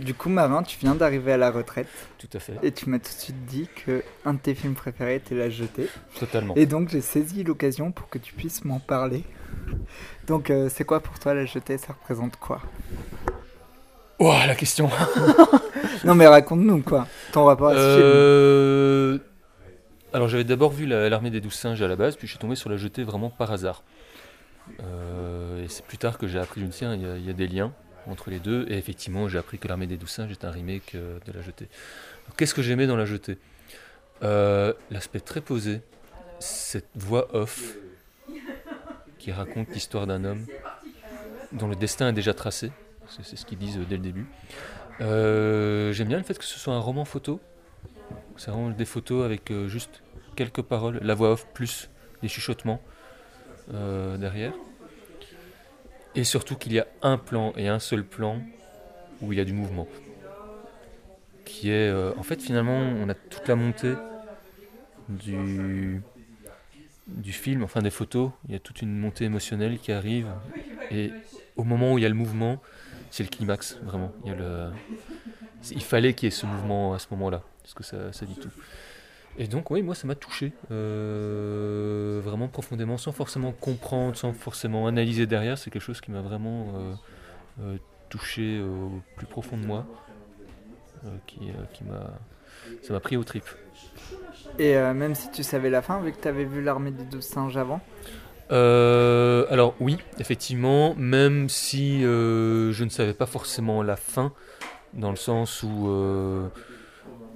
Du coup, Marin, tu viens d'arriver à la retraite. Tout à fait. Et tu m'as tout de suite dit que un de tes films préférés était La Jetée. Totalement. Et donc, j'ai saisi l'occasion pour que tu puisses m'en parler. Donc, euh, c'est quoi pour toi La Jetée? Ça représente quoi? Oh, la question Non, mais raconte-nous, quoi. Ton rapport à ce euh... Alors, j'avais d'abord vu L'Armée des Douze Singes à la base, puis je suis tombé sur La Jetée vraiment par hasard. Euh, et c'est plus tard que j'ai appris, je ne sais, il y, a des liens entre les deux. Et effectivement, j'ai appris que l'armée des douze singes est un remake euh, de La Jetée. Qu'est-ce que j'aimais dans La Jetée? Euh, L'aspect très posé, cette voix off qui raconte l'histoire d'un homme dont le destin est déjà tracé. C'est ce qu'ils disent dès le début. Euh, j'aime bien le fait que ce soit un roman photo. C'est vraiment des photos avec juste quelques paroles, la voix off plus des chuchotements derrière. Et surtout qu'il y a un plan et un seul plan où il y a du mouvement. Qui est. Euh, en fait, finalement, on a toute la montée du, du film, enfin des photos. Il y a toute une montée émotionnelle qui arrive. Et au moment où il y a le mouvement, c'est le climax, vraiment. Il, fallait qu'il y ait ce mouvement à ce moment-là. Parce que ça dit tout. Et donc, oui, moi, ça m'a touché, euh, vraiment profondément, sans forcément comprendre, sans forcément analyser derrière. C'est quelque chose qui m'a vraiment euh, euh, touché au plus profond de moi, qui, qui m'a, ça m'a pris au trip. Et même si tu savais la fin, vu que tu avais vu l'armée des douze singes avant? Alors oui, effectivement, même si je ne savais pas forcément la fin, dans le sens où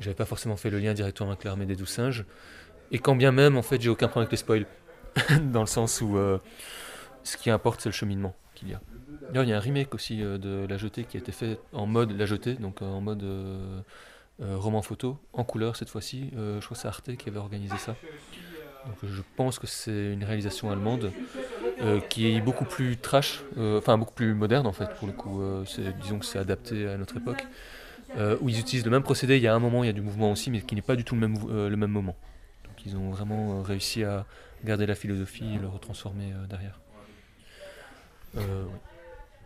j'avais pas forcément fait le lien directement avec l'armée des douze singes. Et quand bien même, en fait, j'ai aucun problème avec les spoils. dans le sens où euh, ce qui importe, c'est le cheminement qu'il y a. D'ailleurs, il y a un remake aussi euh, de La Jetée qui a été fait en mode La Jetée, donc euh, en mode roman photo, en couleur cette fois-ci. je crois que c'est Arte qui avait organisé ça. Donc je pense que c'est une réalisation allemande qui est beaucoup plus trash, enfin beaucoup plus moderne en fait pour le coup. disons que c'est adapté à notre époque. Euh, où ils utilisent le même procédé. Il y a un moment, il y a du mouvement aussi, mais qui n'est pas du tout le même, euh, le même moment. Donc ils ont vraiment euh, réussi à garder la philosophie et le retransformer derrière.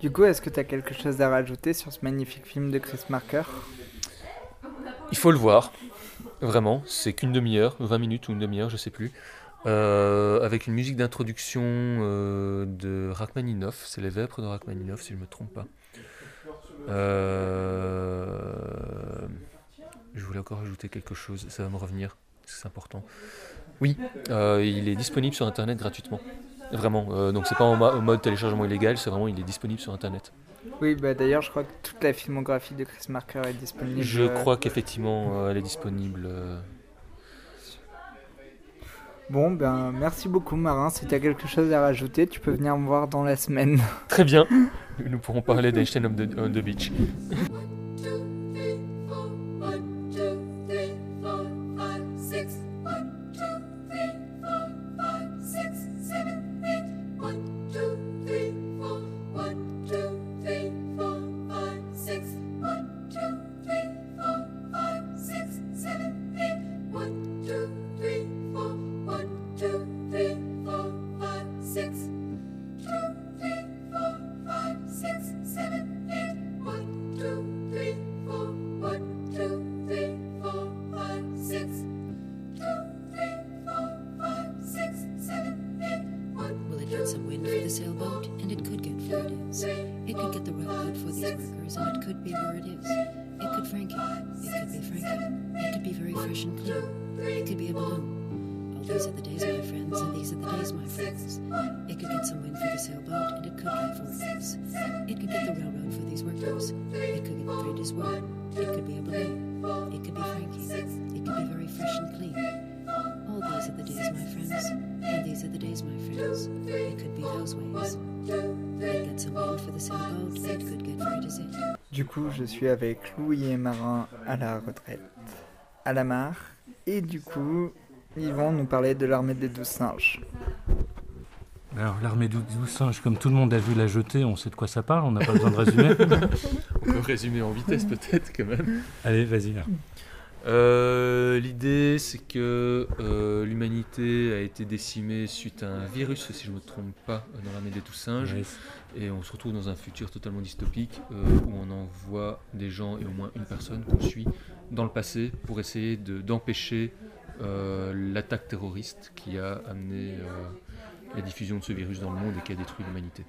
Du coup, est-ce que tu as quelque chose à rajouter sur ce magnifique film de Chris Marker? Il faut le voir, vraiment. C'est qu'une demi-heure, 20 minutes ou une demi-heure, je sais plus. avec une musique d'introduction de Rachmaninoff, c'est les Vêpres de Rachmaninoff si je ne me trompe pas. Euh, je voulais encore ajouter quelque chose, ça va me revenir, c'est important. Oui, euh, il est disponible sur Internet gratuitement. Vraiment, euh, donc c'est pas en, mode téléchargement illégal, c'est vraiment il est disponible sur Internet. Oui, bah d'ailleurs, je crois que toute la filmographie de Chris Marker est disponible. Je crois qu'effectivement, elle est disponible. Bon, ben merci beaucoup Marin. Si tu as quelque chose à rajouter, tu peux venir me voir dans la semaine. Très bien. Nous pourrons parler could be where it is. It could Frankie. It could be Frankie. It could be very fresh and clean. It could be a balloon. Oh, these are the days, my friends, and these are the days, my friends. It could get some wind for the sailboat, and it could get four days. It could get the railroad for these workers. It could get freight as well. It could be a balloon. It could be Frankie. It could be very fresh and clean. All these are the days, my friends, and these are the days, my friends. It could be those ways. It gets some wind for the sailboat. It could get freight as it. Du coup, je suis avec Louis et Marin à la retraite, à la mare, et du coup, ils vont nous parler de l'armée des douze singes. Alors, l'armée des douze singes, comme tout le monde a vu la jetée, on sait de quoi ça parle, on n'a pas besoin de résumer. on peut résumer en vitesse peut-être quand même. Allez, vas-y. Euh, L'idée, c'est que euh, l'humanité a été décimée suite à un virus, si je ne me trompe pas, dans l'armée des tous singes. Yes. Et on se retrouve dans un futur totalement dystopique euh, où on envoie des gens et au moins une personne qu'on suit dans le passé pour essayer de- d'empêcher l'attaque terroriste qui a amené la diffusion de ce virus dans le monde et qui a détruit l'humanité.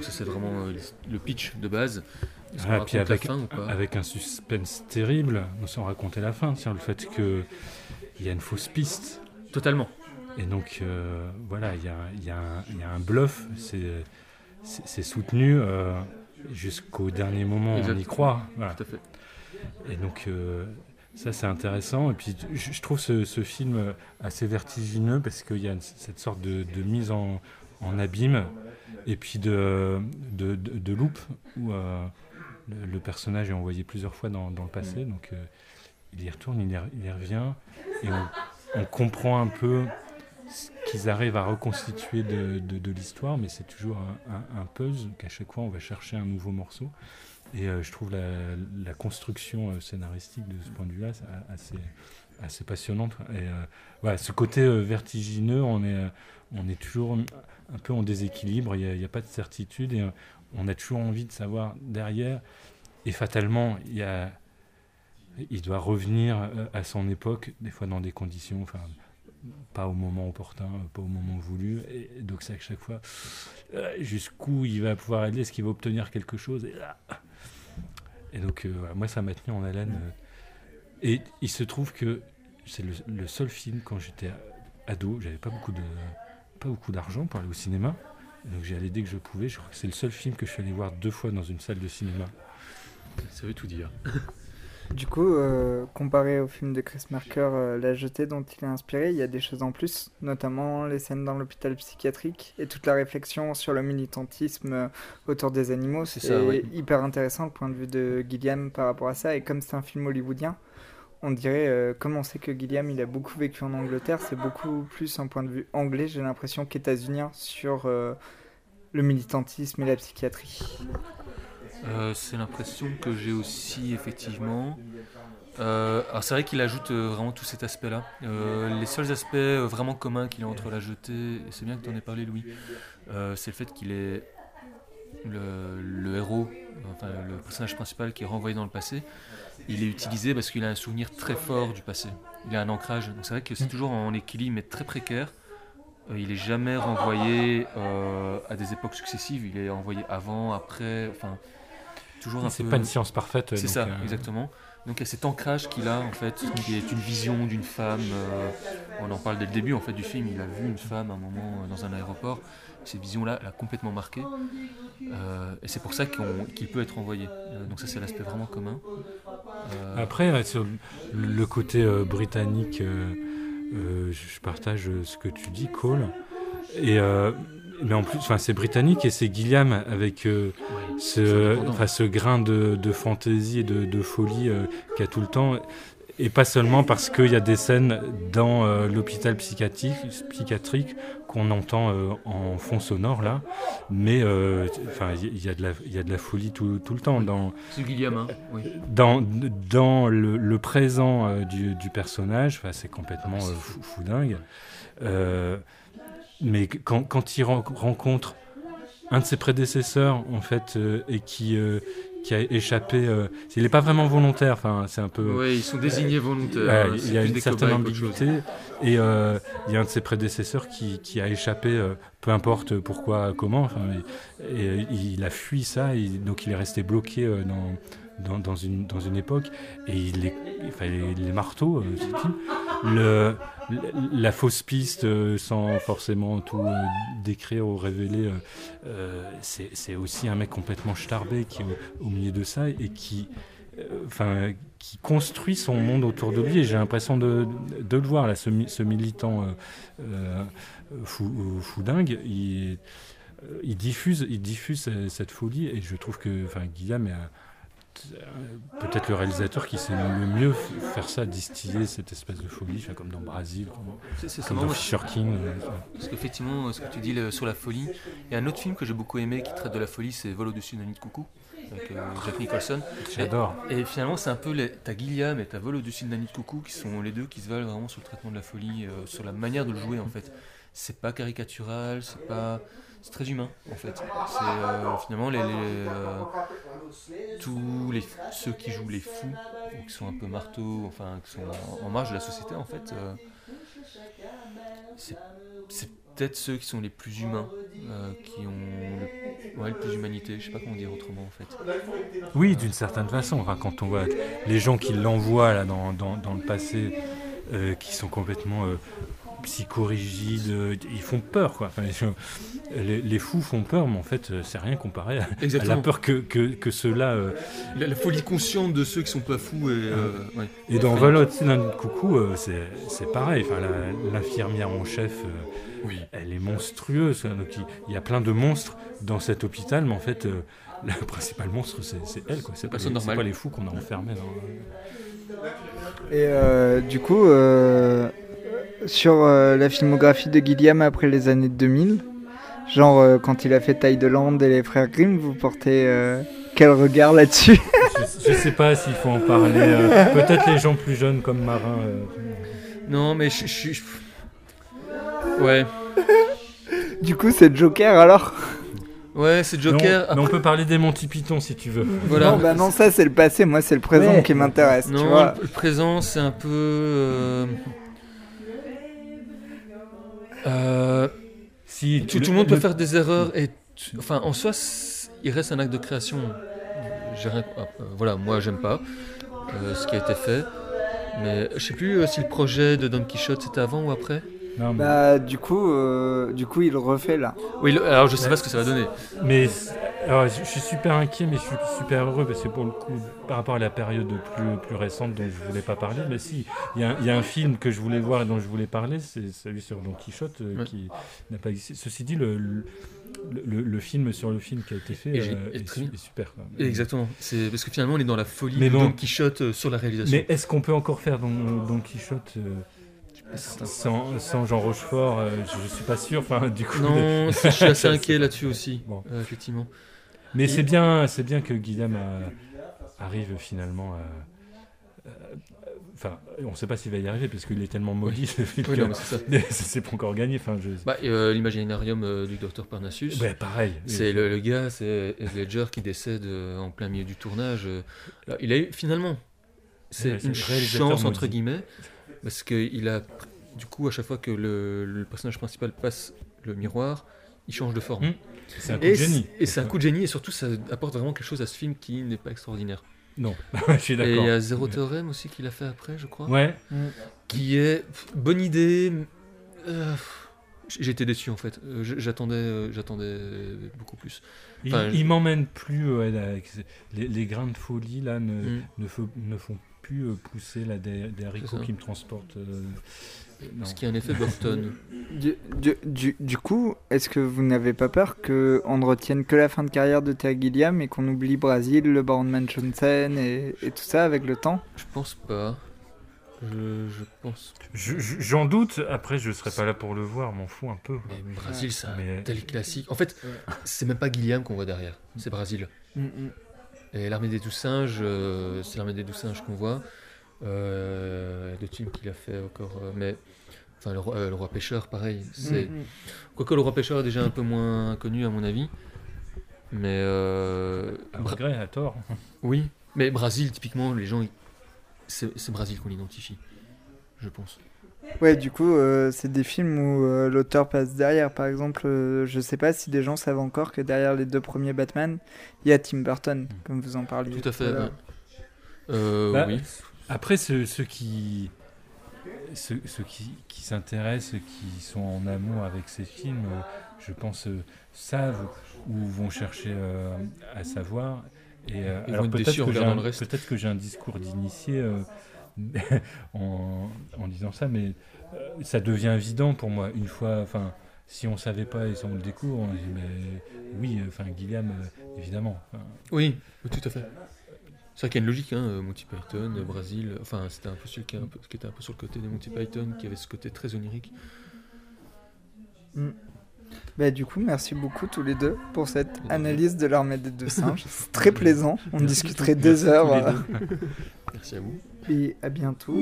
Ça c'est vraiment euh, le pitch de base. Est-ce Ah, puis la avec, fin ou pas? avec un suspense terrible, sans raconter la fin, tiens, le fait qu'il y a une fausse piste. Totalement. Et donc, euh, voilà, il y a, y un- il y a un bluff, c'est c'est- c'est soutenu euh, jusqu'au dernier moment, on y Exact. croit. Voilà. Tout à fait. Et donc, euh, ça, c'est intéressant. Et puis, je, je trouve ce, ce film assez vertigineux parce qu'il y a une- cette sorte de, de mise en, en abîme et puis de, de, de, de loupe où euh, le, le personnage est envoyé plusieurs fois dans, dans le passé. Donc, euh, il y retourne, il y, il y revient et on, on comprend un peu ce qu'ils arrivent à reconstituer de, de, l'histoire, mais c'est toujours un, un, un puzzle qu'à chaque fois on va chercher un nouveau morceau. Et euh, je trouve la, la construction scénaristique de ce point de vue-là assez, assez passionnante. Euh, ce côté euh, vertigineux, on est, euh, on est toujours un peu en déséquilibre, il n'y a, pas de certitude on a toujours envie de savoir derrière. Et fatalement, il, doit revenir à son époque, des fois dans des conditions, pas au moment opportun, pas au moment voulu. Et donc c'est à chaque fois jusqu'où il va pouvoir aller, est-ce qu'il va obtenir quelque chose? Et, donc moi ça m'a tenu en haleine. Et il se trouve que c'est le, le seul film quand j'étais ado, j'avais pas beaucoup de pas beaucoup d'argent pour aller au cinéma. Donc j'y allais dès que je pouvais. Je crois que c'est le seul film que je suis allé voir deux fois dans une salle de cinéma. Ça veut tout dire. Du coup, euh, comparé au film de Chris Marker, euh, La Jetée, dont il est inspiré, il y a des choses en plus, notamment les scènes dans l'hôpital psychiatrique et toute la réflexion sur le militantisme euh, autour des animaux. C'est oui. hyper intéressant le point de vue de Gilliam par rapport à ça. Et comme c'est un film hollywoodien, on dirait, euh, comme on sait que Gilliam il a beaucoup vécu en Angleterre, c'est beaucoup plus un point de vue anglais, j'ai l'impression, qu'états-unien sur euh, le militantisme et la psychiatrie. Euh, c'est l'impression que j'ai aussi, effectivement. Alors c'est vrai qu'il ajoute vraiment tout cet aspect-là. Les seuls aspects vraiment communs qu'il a entre la jetée, et c'est bien que tu en aies parlé Louis, c'est le fait qu'il est le, le héros, enfin le personnage principal qui est renvoyé dans le passé. Il est utilisé parce qu'il a un souvenir très fort du passé. Il a un ancrage. Donc c'est vrai que c'est toujours en équilibre mais très précaire. Euh, il est jamais renvoyé euh, à des époques successives. Il est envoyé avant, après, enfin toujours un C'est peu. pas une science parfaite. C'est ça, euh, exactement. Donc il y a cet ancrage qu'il a en fait, qui est une vision d'une femme. on en parle dès le début en fait du film. Il a vu une femme à un moment dans un aéroport. Cette vision-là l'a complètement marqué. Euh, et c'est pour ça qu'il peut être envoyé. Euh, donc ça c'est l'aspect vraiment commun. Euh, Après, sur le- côté britannique, je partage ce que tu dis, Cole. Et, mais en plus, c'est britannique et c'est Gilliam avec ouais, ce, grain de, de fantaisie et de, de folie a tout le temps. Et pas seulement parce qu'il y a des scènes dans euh, l'hôpital psychiatrique, psychiatrique qu'on entend euh, en fond sonore là, mais euh, il y, a de la il y a de la folie tout, tout le temps dans C'est Guillaume, hein oui. dans, dans le, le présent du, du personnage, c'est complètement fou, fou dingue. Mais quand, quand il ren- rencontre un de ses prédécesseurs, en fait, euh, et qui, euh, qui a échappé, euh, il n'est pas vraiment volontaire, enfin, c'est un peu. Ouais, ils sont désignés volontaires. Ouais, hein, il y a une certaine ambiguïté et euh, il y a un de ses prédécesseurs qui, qui a échappé, euh, peu importe pourquoi, comment, enfin, et, et, euh, il a fui ça, et donc il est resté bloqué euh, dans, dans, une, dans une époque et les, les, les marteaux, euh, le, la fausse piste euh, sans forcément tout euh, décrire ou révéler, c'est aussi un mec complètement starbé qui est au, milieu de ça et qui enfin, qui construit son monde autour de lui. Et j'ai l'impression de, de le voir là, ce, mi- ce militant euh, fou, dingue. Il, diffuse, il diffuse cette folie et je trouve que, enfin, Guillaume euh, peut-être le réalisateur qui sait le mieux faire ça, distiller cette espèce de folie, comme dans Brasil, comme, dans Fisher King. Euh, Parce qu'effectivement, ce que tu dis sur la folie, il y a un autre film que j'ai beaucoup aimé qui traite de la folie, c'est Vol au-dessus d'un nid de coucou avec Jack Nicholson. J'adore. Et, finalement, c'est un peu les, t'as Gilliam et t'as Vol au-dessus d'un nid de coucou qui sont les deux qui se valent vraiment sur le traitement de la folie, sur la manière de le jouer en fait. C'est pas caricatural, c'est pas c'est très humain en fait. C'est euh, finalement les, euh, tous les ceux qui jouent les fous, qui sont un peu marteaux, enfin qui sont en, marge de la société en fait. Euh, c'est peut-être ceux qui sont les plus humains, qui ont le, plus d'humanité. Je sais pas comment dire autrement en fait. Oui, d'une certaine façon. Quand on voit les gens qui l'envoient là dans, dans, dans, le passé, qui sont complètement psychorigides, euh, ils font peur quoi. les, fous font peur, mais en fait, euh, c'est rien comparé à, la peur que, que, que ceux-là. Euh, la, folie consciente de ceux qui sont pas fous. Et, et dans Volot, coucou, c'est pareil. Enfin, l'infirmière en chef, oui. elle est monstrueuse. Donc, il, y a plein de monstres dans cet hôpital, mais en fait, le principal monstre, c'est elle. C'est pas, pas, les fous qu'on a enfermés. Et du coup, sur euh, la filmographie de Gilliam après les années 2000 Genre euh, quand il a fait Taille de Lande et les frères Grimm, vous portez euh, quel regard là-dessus je, sais pas s'il faut en parler. Peut-être les gens plus jeunes comme Marin. Non, mais je suis. Ouais. du coup, c'est Joker alors? Ouais, c'est Joker. on peut parler des Monty Python si tu veux. Voilà. Non, bah non, ça c'est le passé, moi c'est le présent qui m'intéresse. Non, tu vois. le présent c'est un peu. Euh, si tout, le, monde peut faire des erreurs et enfin en soi il reste un acte de création. Euh, voilà, moi j'aime pas euh, ce qui a été fait, mais je sais plus si le projet de Don Quichotte c'était avant ou après? Bah du coup, du coup il le refait là. Oui, alors je sais pas ce que ça va donner. Mais alors, je suis super inquiet, mais je suis super heureux parce que pour le coup, par rapport à la période plus, plus récente dont je voulais pas parler, mais si, il y, a un film que je voulais voir et dont je voulais parler, c'est celui sur Don Quichotte euh, qui n'a pas existé. Ceci dit, le, le, film sur le film qui a été fait est, euh, super. Exactement. C'est parce que finalement, on est dans la folie de Don Quichotte euh, sur la réalisation. Mais est-ce qu'on peut encore faire Don, Don Quichotte sans, sans, Jean Rochefort, je, ne suis pas sûr. Enfin, du coup, non, je suis assez inquiet là-dessus aussi. Bon. effectivement. Mais c'est bien, c'est bien que Guillaume arrive finalement à. Enfin, on ne sait pas s'il va y arriver parce qu'il est tellement maudit ce film c'est pas encore gagné. Enfin, je... bah, euh, L'imaginarium euh, du docteur Parnassus. Ouais, pareil. C'est le, gars, c'est Ledger qui décède euh, en plein milieu du tournage. il a eu finalement, c'est une chance entre guillemets parce qu'il a du coup à chaque fois que le, personnage principal passe le miroir, il change de forme. Hmm. C'est un coup de génie. Et c'est un coup de génie, et surtout, ça apporte vraiment quelque chose à ce film qui n'est pas extraordinaire. Non, je suis d'accord. Et il y a Zéro Théorème aussi qu'il a fait après, je crois. Ouais. Qui est bonne idée. Euh, J'étais déçu en fait. Euh, j'attendais, euh, j'attendais beaucoup plus. il, m'emmène plus. les, les, grains de folie là ne, ne, ne, font plus pousser là, des, des haricots qui me transportent ce qui est un effet Burton. Du, coup, est-ce que vous n'avez pas peur qu'on ne retienne que la fin de carrière de Terry Gilliam et qu'on oublie Brésil, le Baron de Munchausen et, et, tout ça avec le temps? Je pense pas. Je, je pense. J'en doute. Après, je serais pas là pour le voir. M'en fous un peu. Mais Brésil, c'est un tel classique. En fait, c'est même pas Gilliam qu'on voit derrière. C'est Brésil. Mm, mm. Et l'armée des douze singes, euh, c'est l'armée des douze singes qu'on voit. Euh, de films qu'il a fait encore. Euh, mais enfin, le, roi, euh, le roi pêcheur, pareil. C'est mm, mm. quoique le roi pêcheur est déjà un peu moins connu à mon avis. Mais euh, à regret, à tort. Oui, mais Brésil, typiquement, les gens, c'est Brésil qu'on identifie, je pense. Ouais, du coup, c'est des films où l'auteur passe derrière. Par exemple, je sais pas si des gens savent encore que derrière les deux premiers Batman, il y a Tim Burton, mm. comme vous en parliez. Tout à fait. Bah, oui. Après, ceux, qui, ceux, qui, qui s'intéressent, qui sont en amour avec ces films, euh, je pense, euh, savent ou vont chercher euh, à savoir. Et, alors peut-être que, peut que j'ai un discours d'initié en, en, disant ça, mais ça devient évident pour moi. Une fois, enfin, si on savait pas et si on le découvre, on dit mais oui, enfin Guillaume, évidemment. oui, tout à fait. C'est vrai qu'il y a une logique, hein, Monty Python, Brésil, enfin c'était un peu celui qui, est un peu- qui était un peu sur le côté des Monty Python, qui avait ce côté très onirique. Bah, du coup, merci beaucoup tous les deux pour cette analyse de l'armée des deux singes. C'est très plaisant. On Merci. discuterait deux heures. Merci à vous. Et à bientôt.